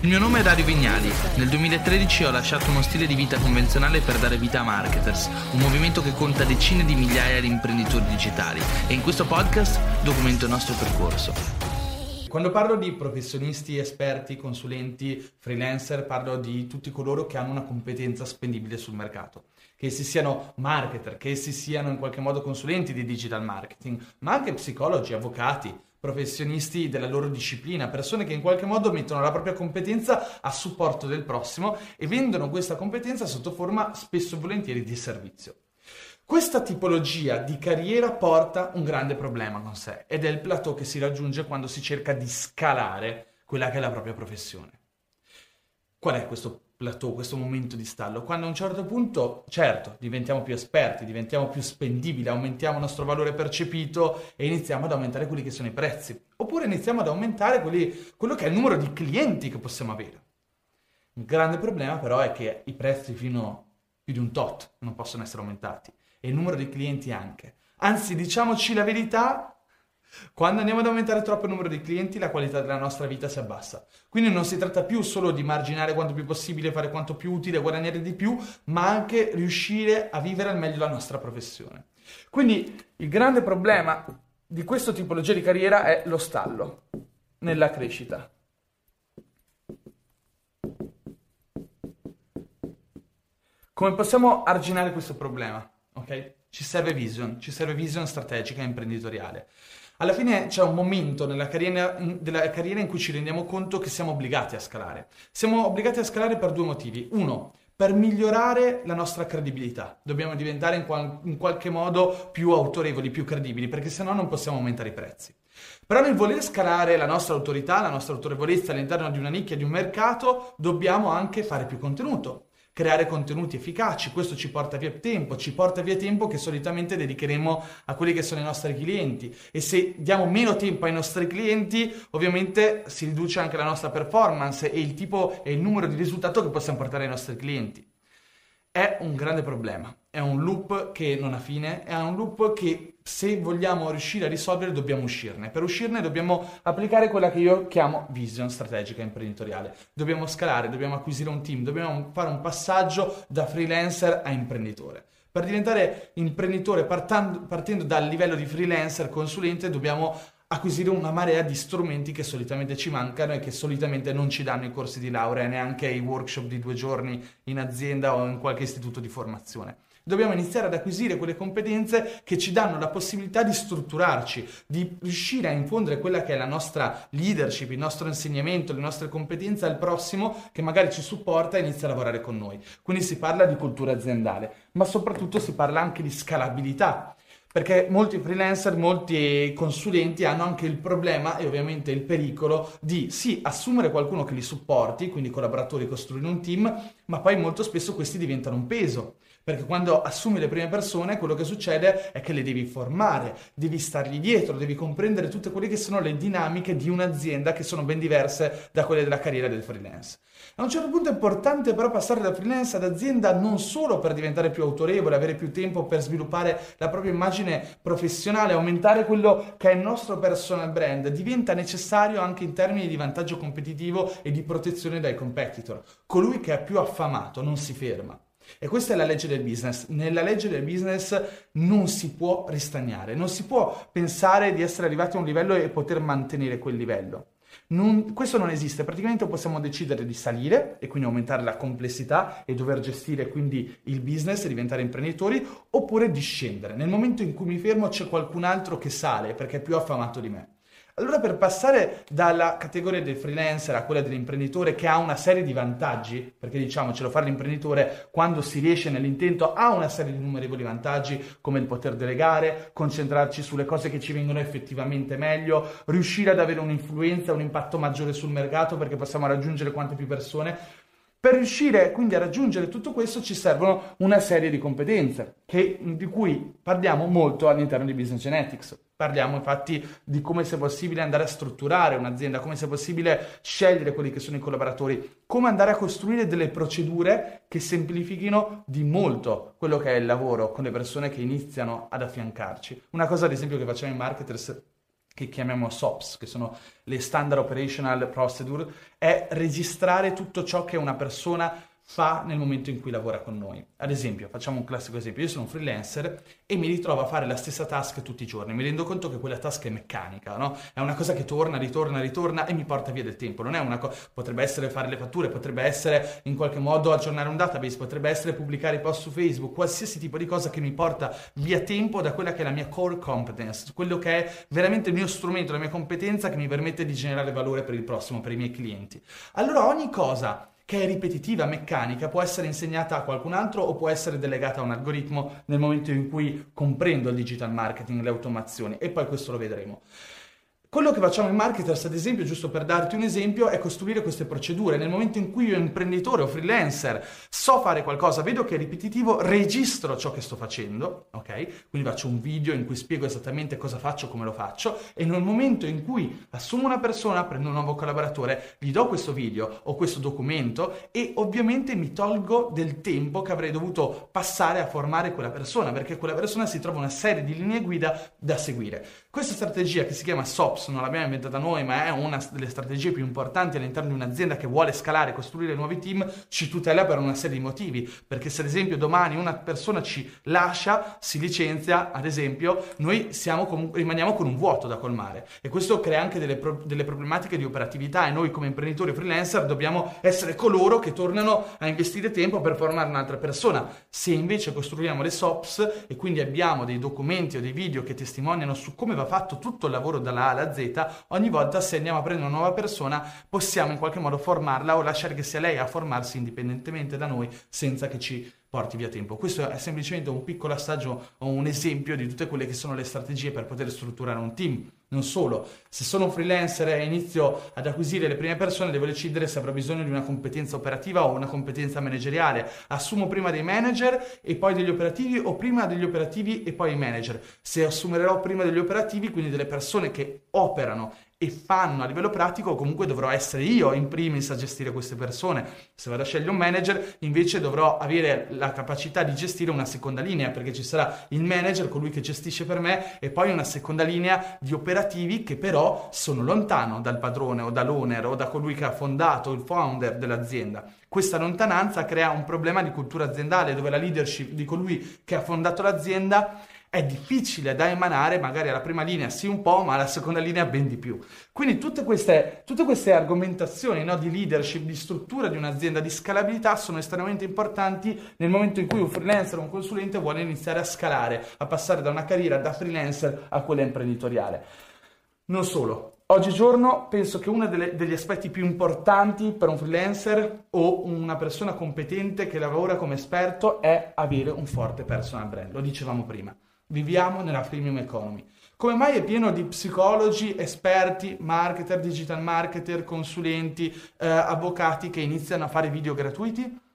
Il mio nome è Dario Vignali. Nel 2013 ho lasciato uno stile di vita convenzionale per dare vita a Marketers, un movimento che conta decine di migliaia di imprenditori digitali e in questo podcast documento il nostro percorso. Quando parlo di professionisti, esperti, consulenti, freelancer, parlo di tutti coloro che hanno una competenza spendibile sul mercato. Che essi siano marketer, che essi siano in qualche modo consulenti di digital marketing, ma anche psicologi, avvocati, professionisti della loro disciplina, persone che in qualche modo mettono la propria competenza a supporto del prossimo e vendono questa competenza sotto forma spesso e volentieri di servizio. Questa tipologia di carriera porta un grande problema con sé ed è il plateau che si raggiunge quando si cerca di scalare quella che è la propria professione. Qual è questo plateau, questo momento di stallo, quando a un certo punto, certo, diventiamo più esperti, diventiamo più spendibili, aumentiamo il nostro valore percepito e iniziamo ad aumentare quelli che sono i prezzi, oppure iniziamo ad aumentare quelli, quello che è il numero di clienti che possiamo avere. Il grande problema però è che i prezzi fino a più di un tot non possono essere aumentati e il numero di clienti anche. Anzi, diciamoci la verità, quando andiamo ad aumentare troppo il numero di clienti, la qualità della nostra vita si abbassa. Quindi non si tratta più solo di marginare quanto più possibile, fare quanto più utile, guadagnare di più, ma anche riuscire a vivere al meglio la nostra professione. Quindi il grande problema di questo tipologia di carriera è lo stallo nella crescita. Come possiamo arginare questo problema? Okay? Ci serve vision, ci serve vision strategica e imprenditoriale. Alla fine c'è un momento nella carriera, della carriera in cui ci rendiamo conto che siamo obbligati a scalare. Siamo obbligati a scalare per due motivi. Uno, per migliorare la nostra credibilità. Dobbiamo diventare in, qual- in qualche modo più autorevoli, più credibili, perché sennò non possiamo aumentare i prezzi. Però nel voler scalare la nostra autorità, la nostra autorevolezza all'interno di una nicchia, di un mercato, dobbiamo anche fare più contenuto creare contenuti efficaci. Questo ci porta via tempo, ci porta via tempo che solitamente dedicheremo a quelli che sono i nostri clienti. E se diamo meno tempo ai nostri clienti, ovviamente si riduce anche la nostra performance e il tipo e il numero di risultato che possiamo portare ai nostri clienti è un grande problema, è un loop che non ha fine, è un loop che se vogliamo riuscire a risolvere dobbiamo uscirne. Per uscirne dobbiamo applicare quella che io chiamo vision strategica imprenditoriale. Dobbiamo scalare, dobbiamo acquisire un team, dobbiamo fare un passaggio da freelancer a imprenditore. Per diventare imprenditore partendo, partendo dal livello di freelancer, consulente, dobbiamo acquisire una marea di strumenti che solitamente ci mancano e che solitamente non ci danno i corsi di laurea, neanche i workshop di due giorni in azienda o in qualche istituto di formazione. Dobbiamo iniziare ad acquisire quelle competenze che ci danno la possibilità di strutturarci, di riuscire a infondere quella che è la nostra leadership, il nostro insegnamento, le nostre competenze al prossimo che magari ci supporta e inizia a lavorare con noi. Quindi si parla di cultura aziendale, ma soprattutto si parla anche di scalabilità perché molti freelancer, molti consulenti hanno anche il problema e ovviamente il pericolo di sì assumere qualcuno che li supporti, quindi collaboratori, costruire un team, ma poi molto spesso questi diventano un peso. Perché quando assumi le prime persone, quello che succede è che le devi formare, devi stargli dietro, devi comprendere tutte quelle che sono le dinamiche di un'azienda che sono ben diverse da quelle della carriera del freelance. A un certo punto è importante però passare da freelance ad azienda non solo per diventare più autorevole, avere più tempo per sviluppare la propria immagine professionale, aumentare quello che è il nostro personal brand, diventa necessario anche in termini di vantaggio competitivo e di protezione dai competitor. Colui che è più affamato non si ferma. E questa è la legge del business. Nella legge del business non si può ristagnare, non si può pensare di essere arrivati a un livello e poter mantenere quel livello. Non, questo non esiste, praticamente possiamo decidere di salire e quindi aumentare la complessità e dover gestire quindi il business e diventare imprenditori, oppure di scendere. Nel momento in cui mi fermo c'è qualcun altro che sale perché è più affamato di me. Allora per passare dalla categoria del freelancer a quella dell'imprenditore che ha una serie di vantaggi, perché diciamocelo, fare l'imprenditore quando si riesce nell'intento ha una serie di innumerevoli vantaggi come il poter delegare, concentrarci sulle cose che ci vengono effettivamente meglio, riuscire ad avere un'influenza, un impatto maggiore sul mercato perché possiamo raggiungere quante più persone. Per riuscire quindi a raggiungere tutto questo ci servono una serie di competenze che, di cui parliamo molto all'interno di Business Genetics. Parliamo infatti di come sia possibile andare a strutturare un'azienda, come sia possibile scegliere quelli che sono i collaboratori, come andare a costruire delle procedure che semplifichino di molto quello che è il lavoro con le persone che iniziano ad affiancarci. Una cosa ad esempio che facciamo in Marketers che chiamiamo SOPs, che sono le Standard Operational Procedure, è registrare tutto ciò che una persona fa nel momento in cui lavora con noi. Ad esempio, facciamo un classico esempio, io sono un freelancer e mi ritrovo a fare la stessa task tutti i giorni, mi rendo conto che quella task è meccanica, no? È una cosa che torna, ritorna, ritorna e mi porta via del tempo, non è una cosa, potrebbe essere fare le fatture, potrebbe essere in qualche modo aggiornare un database, potrebbe essere pubblicare post su Facebook, qualsiasi tipo di cosa che mi porta via tempo da quella che è la mia core competence, quello che è veramente il mio strumento, la mia competenza che mi permette di generare valore per il prossimo, per i miei clienti. Allora ogni cosa che è ripetitiva, meccanica, può essere insegnata a qualcun altro o può essere delegata a un algoritmo nel momento in cui comprendo il digital marketing, le automazioni e poi questo lo vedremo. Quello che facciamo in marketers, ad esempio, giusto per darti un esempio, è costruire queste procedure. Nel momento in cui io, imprenditore o freelancer, so fare qualcosa, vedo che è ripetitivo, registro ciò che sto facendo, ok? Quindi faccio un video in cui spiego esattamente cosa faccio, come lo faccio, e nel momento in cui assumo una persona, prendo un nuovo collaboratore, gli do questo video o questo documento e ovviamente mi tolgo del tempo che avrei dovuto passare a formare quella persona, perché quella persona si trova una serie di linee guida da seguire. Questa strategia che si chiama SOPS non l'abbiamo inventata noi, ma è una delle strategie più importanti all'interno di un'azienda che vuole scalare, costruire nuovi team, ci tutela per una serie di motivi. Perché se ad esempio domani una persona ci lascia, si licenzia, ad esempio, noi comunque, rimaniamo con un vuoto da colmare. E questo crea anche delle, pro- delle problematiche di operatività e noi come imprenditori freelancer dobbiamo essere coloro che tornano a investire tempo per formare un'altra persona. Se invece costruiamo le SOPS e quindi abbiamo dei documenti o dei video che testimoniano su come va fatto tutto il lavoro dalla A alla Z, ogni volta se andiamo a prendere una nuova persona possiamo in qualche modo formarla o lasciare che sia lei a formarsi indipendentemente da noi senza che ci porti via tempo. Questo è semplicemente un piccolo assaggio o un esempio di tutte quelle che sono le strategie per poter strutturare un team. Non solo, se sono un freelancer e inizio ad acquisire le prime persone, devo decidere se avrò bisogno di una competenza operativa o una competenza manageriale. Assumo prima dei manager e poi degli operativi o prima degli operativi e poi i manager. Se assumerò prima degli operativi, quindi delle persone che operano e fanno a livello pratico, comunque dovrò essere io in primis a gestire queste persone. Se vado a scegliere un manager, invece dovrò avere la capacità di gestire una seconda linea, perché ci sarà il manager, colui che gestisce per me, e poi una seconda linea di operativi che però sono lontano dal padrone o dall'owner o da colui che ha fondato, il founder dell'azienda. Questa lontananza crea un problema di cultura aziendale dove la leadership di colui che ha fondato l'azienda è difficile da emanare, magari alla prima linea sì un po', ma alla seconda linea ben di più. Quindi tutte queste, tutte queste argomentazioni no, di leadership, di struttura di un'azienda, di scalabilità sono estremamente importanti nel momento in cui un freelancer o un consulente vuole iniziare a scalare, a passare da una carriera da freelancer a quella imprenditoriale. Non solo, Oggigiorno penso che uno delle, degli aspetti più importanti per un freelancer o una persona competente che lavora come esperto è avere un forte personal brand, lo dicevamo prima. Viviamo nella freemium economy. Come mai è pieno di psicologi, esperti, marketer, digital marketer, consulenti, eh, avvocati che iniziano a fare video gratuiti?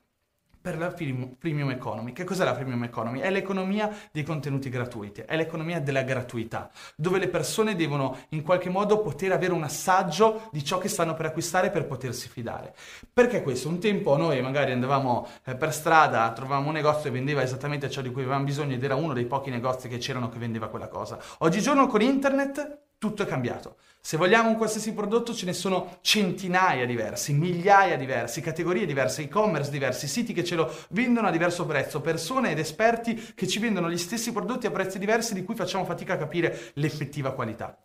Per la freemium economy. Che cos'è la freemium economy? È l'economia dei contenuti gratuiti, è l'economia della gratuità, dove le persone devono in qualche modo poter avere un assaggio di ciò che stanno per acquistare per potersi fidare. Perché questo? Un tempo noi magari andavamo eh, per strada, trovavamo un negozio che vendeva esattamente ciò di cui avevamo bisogno ed era uno dei pochi negozi che c'erano che vendeva quella cosa. Oggigiorno con internet tutto è cambiato. Se vogliamo un qualsiasi prodotto ce ne sono centinaia diversi, migliaia diversi, categorie diverse, e-commerce diversi, siti che ce lo vendono a diverso prezzo, persone ed esperti che ci vendono gli stessi prodotti a prezzi diversi di cui facciamo fatica a capire l'effettiva qualità.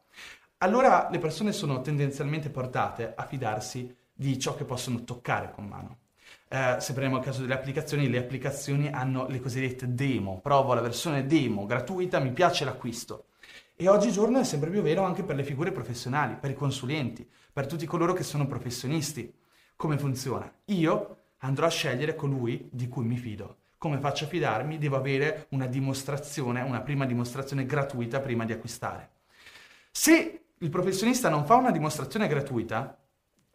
Allora le persone sono tendenzialmente portate a fidarsi di ciò che possono toccare con mano. Eh, se prendiamo il caso delle applicazioni, le applicazioni hanno le cosiddette demo. Provo la versione demo gratuita, mi piace l'acquisto. E oggigiorno è sempre più vero anche per le figure professionali, per i consulenti, per tutti coloro che sono professionisti. Come funziona? Io andrò a scegliere colui di cui mi fido. Come faccio a fidarmi? Devo avere una dimostrazione, una prima dimostrazione gratuita prima di acquistare. Se il professionista non fa una dimostrazione gratuita,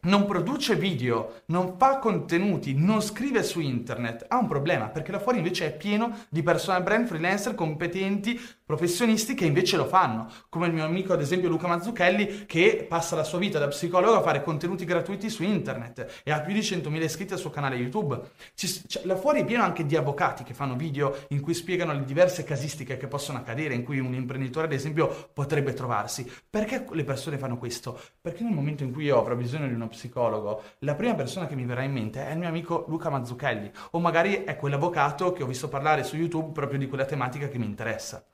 non produce video, non fa contenuti, non scrive su internet, ha un problema perché là fuori invece è pieno di personal brand freelancer competenti professionisti che invece lo fanno, come il mio amico ad esempio Luca Mazzucchelli che passa la sua vita da psicologo a fare contenuti gratuiti su internet e ha più di 100.000 iscritti al suo canale YouTube. Ci, cioè, là fuori è pieno anche di avvocati che fanno video in cui spiegano le diverse casistiche che possono accadere, in cui un imprenditore ad esempio potrebbe trovarsi. Perché le persone fanno questo? Perché nel momento in cui io avrò bisogno di uno psicologo, la prima persona che mi verrà in mente è il mio amico Luca Mazzucchelli o magari è quell'avvocato che ho visto parlare su YouTube proprio di quella tematica che mi interessa.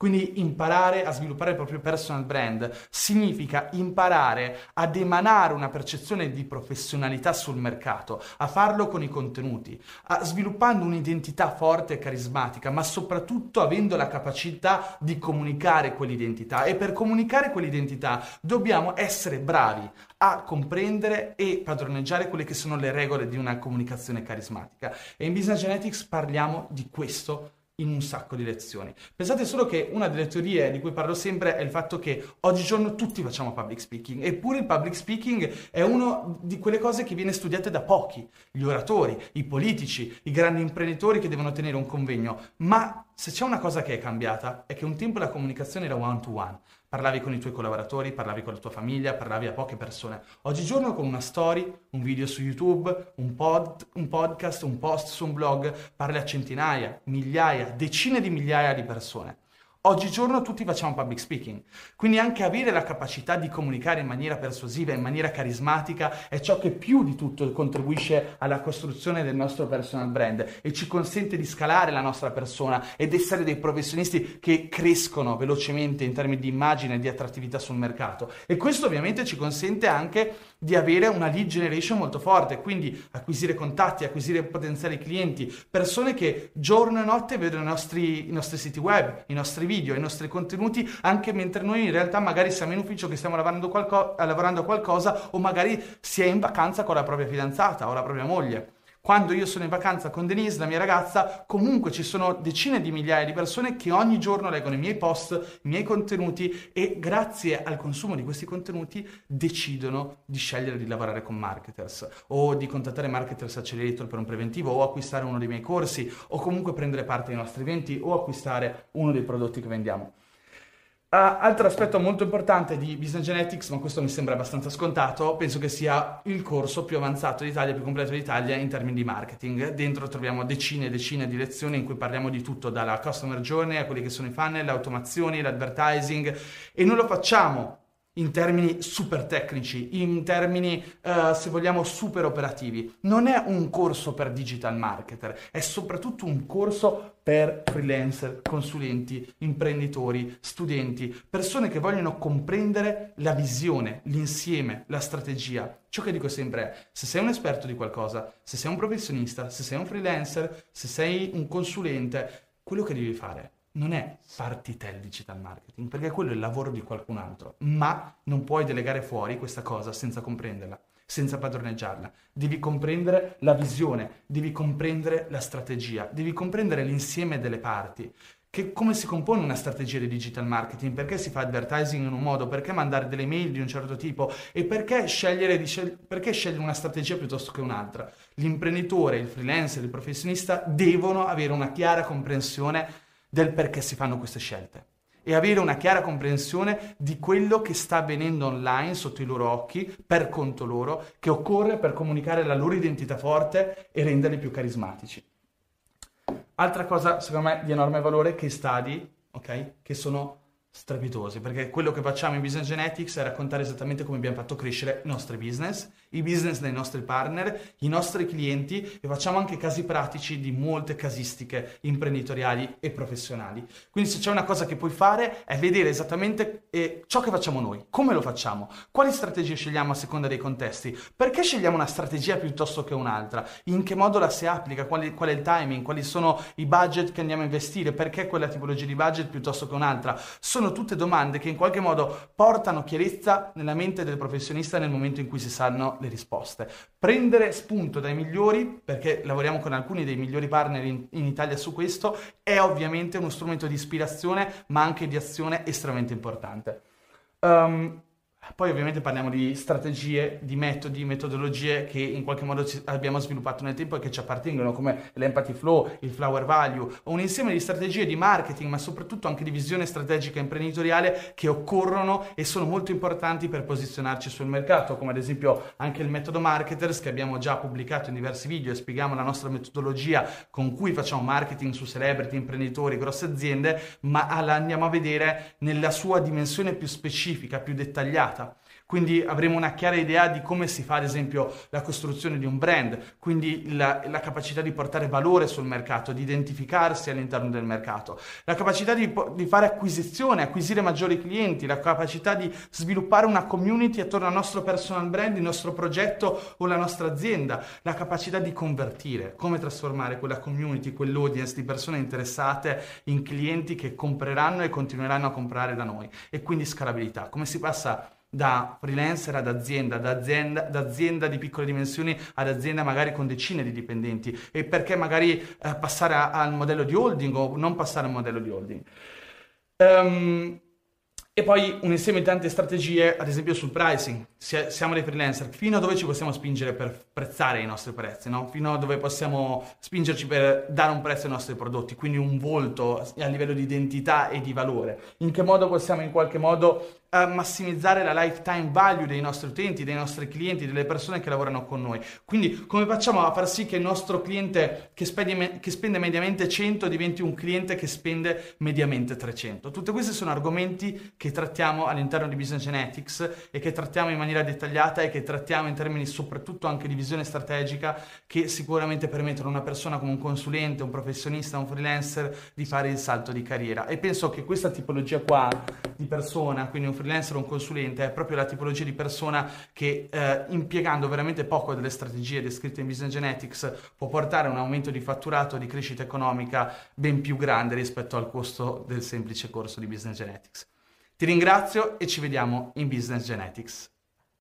Quindi imparare a sviluppare il proprio personal brand significa imparare ad emanare una percezione di professionalità sul mercato, a farlo con i contenuti, sviluppando un'identità forte e carismatica, ma soprattutto avendo la capacità di comunicare quell'identità. E per comunicare quell'identità dobbiamo essere bravi a comprendere e padroneggiare quelle che sono le regole di una comunicazione carismatica. E in Business Genetics parliamo di questo in un sacco di lezioni. Pensate solo che una delle teorie di cui parlo sempre è il fatto che oggigiorno tutti facciamo public speaking, eppure il public speaking è una di quelle cose che viene studiate da pochi, gli oratori, i politici, i grandi imprenditori che devono tenere un convegno, ma se c'è una cosa che è cambiata è che un tempo la comunicazione era one to one. Parlavi con i tuoi collaboratori, parlavi con la tua famiglia, parlavi a poche persone. Oggigiorno con una story, un video su YouTube, un, pod, un podcast, un post su un blog, parli a centinaia, migliaia, decine di migliaia di persone. Oggigiorno tutti facciamo public speaking, quindi anche avere la capacità di comunicare in maniera persuasiva, in maniera carismatica, è ciò che più di tutto contribuisce alla costruzione del nostro personal brand e ci consente di scalare la nostra persona ed essere dei professionisti che crescono velocemente in termini di immagine e di attrattività sul mercato. E questo ovviamente ci consente anche di avere una lead generation molto forte, quindi acquisire contatti, acquisire potenziali clienti, persone che giorno e notte vedono i nostri, i nostri siti web, i nostri video, i nostri contenuti, anche mentre noi in realtà magari siamo in ufficio che stiamo lavorando, qualco- lavorando a qualcosa o magari si è in vacanza con la propria fidanzata o la propria moglie. Quando io sono in vacanza con Denise, la mia ragazza, comunque ci sono decine di migliaia di persone che ogni giorno leggono i miei post, i miei contenuti e grazie al consumo di questi contenuti decidono di scegliere di lavorare con marketers o di contattare Marketers Accelerator per un preventivo o acquistare uno dei miei corsi o comunque prendere parte ai nostri eventi o acquistare uno dei prodotti che vendiamo. Uh, altro aspetto molto importante di Business Genetics, ma questo mi sembra abbastanza scontato, penso che sia il corso più avanzato d'Italia, più completo d'Italia in termini di marketing. Dentro troviamo decine e decine di lezioni in cui parliamo di tutto, dalla customer journey a quelli che sono i funnel, le automazioni, l'advertising e non lo facciamo in termini super tecnici, in termini, uh, se vogliamo, super operativi. Non è un corso per digital marketer, è soprattutto un corso per freelancer, consulenti, imprenditori, studenti, persone che vogliono comprendere la visione, l'insieme, la strategia. Ciò che dico sempre è, se sei un esperto di qualcosa, se sei un professionista, se sei un freelancer, se sei un consulente, quello che devi fare non è farti te il digital marketing, perché quello è il lavoro di qualcun altro, ma non puoi delegare fuori questa cosa senza comprenderla, senza padroneggiarla. Devi comprendere la visione, devi comprendere la strategia, devi comprendere l'insieme delle parti. Che come si compone una strategia di digital marketing? Perché si fa advertising in un modo? Perché mandare delle mail di un certo tipo? E perché scegliere, scel- perché scegliere una strategia piuttosto che un'altra? L'imprenditore, il freelancer, il professionista devono avere una chiara comprensione del perché si fanno queste scelte e avere una chiara comprensione di quello che sta avvenendo online sotto i loro occhi, per conto loro, che occorre per comunicare la loro identità forte e renderli più carismatici. Altra cosa, secondo me, di enorme valore, che stadi, ok? Che sono strepitosi, perché quello che facciamo in Business Genetics è raccontare esattamente come abbiamo fatto crescere i nostri business, i business dei nostri partner, i nostri clienti e facciamo anche casi pratici di molte casistiche imprenditoriali e professionali. Quindi se c'è una cosa che puoi fare è vedere esattamente eh, ciò che facciamo noi, come lo facciamo, quali strategie scegliamo a seconda dei contesti, perché scegliamo una strategia piuttosto che un'altra, in che modo la si applica, quali, qual è il timing, quali sono i budget che andiamo a investire, perché quella tipologia di budget piuttosto che un'altra. Sono sono tutte domande che in qualche modo portano chiarezza nella mente del professionista nel momento in cui si sanno le risposte. Prendere spunto dai migliori, perché lavoriamo con alcuni dei migliori partner in, in Italia su questo, è ovviamente uno strumento di ispirazione ma anche di azione estremamente importante. Um, Poi ovviamente parliamo di strategie, di metodi, metodologie che in qualche modo abbiamo sviluppato nel tempo e che ci appartengono, come l'empathy flow, il flower value, o un insieme di strategie di marketing, ma soprattutto anche di visione strategica imprenditoriale che occorrono e sono molto importanti per posizionarci sul mercato, come ad esempio anche il metodo marketers che abbiamo già pubblicato in diversi video e spieghiamo la nostra metodologia con cui facciamo marketing su celebrity, imprenditori, grosse aziende, ma la andiamo a vedere nella sua dimensione più specifica, più dettagliata. Quindi avremo una chiara idea di come si fa, ad esempio, la costruzione di un brand, quindi la, la, capacità di portare valore sul mercato, di identificarsi all'interno del mercato, la capacità di, di fare acquisizione, acquisire maggiori clienti, la capacità di sviluppare una community attorno al nostro personal brand, il nostro progetto o la nostra azienda, la capacità di convertire, come trasformare quella community, quell'audience di persone interessate in clienti che compreranno e continueranno a comprare da noi. E quindi scalabilità, come si passa da freelancer ad azienda, da azienda, da azienda di piccole dimensioni ad azienda magari con decine di dipendenti e perché magari eh, passare a, al modello di holding o non passare al modello di holding. Um, e poi un insieme di tante strategie, ad esempio sul pricing. Siamo dei freelancer, fino a dove ci possiamo spingere per prezzare i nostri prezzi, no? fino a dove possiamo spingerci per dare un prezzo ai nostri prodotti, quindi un volto a livello di identità e di valore. In che modo possiamo in qualche modo a massimizzare la lifetime value dei nostri utenti, dei nostri clienti, delle persone che lavorano con noi. Quindi come facciamo a far sì che il nostro cliente che spende, che spende mediamente 100 diventi un cliente che spende mediamente 300? Tutti questi sono argomenti che trattiamo all'interno di Business Genetics e che trattiamo in maniera dettagliata e che trattiamo in termini soprattutto anche di visione strategica che sicuramente permettono a una persona come un consulente, un professionista, un freelancer di fare il salto di carriera. E penso che questa tipologia qua di persona, quindi un freelancer o un consulente è proprio la tipologia di persona che eh, impiegando veramente poco delle strategie descritte in Business Genetics può portare a un aumento di fatturato, di crescita economica ben più grande rispetto al costo del semplice corso di Business Genetics. Ti ringrazio e ci vediamo in Business Genetics.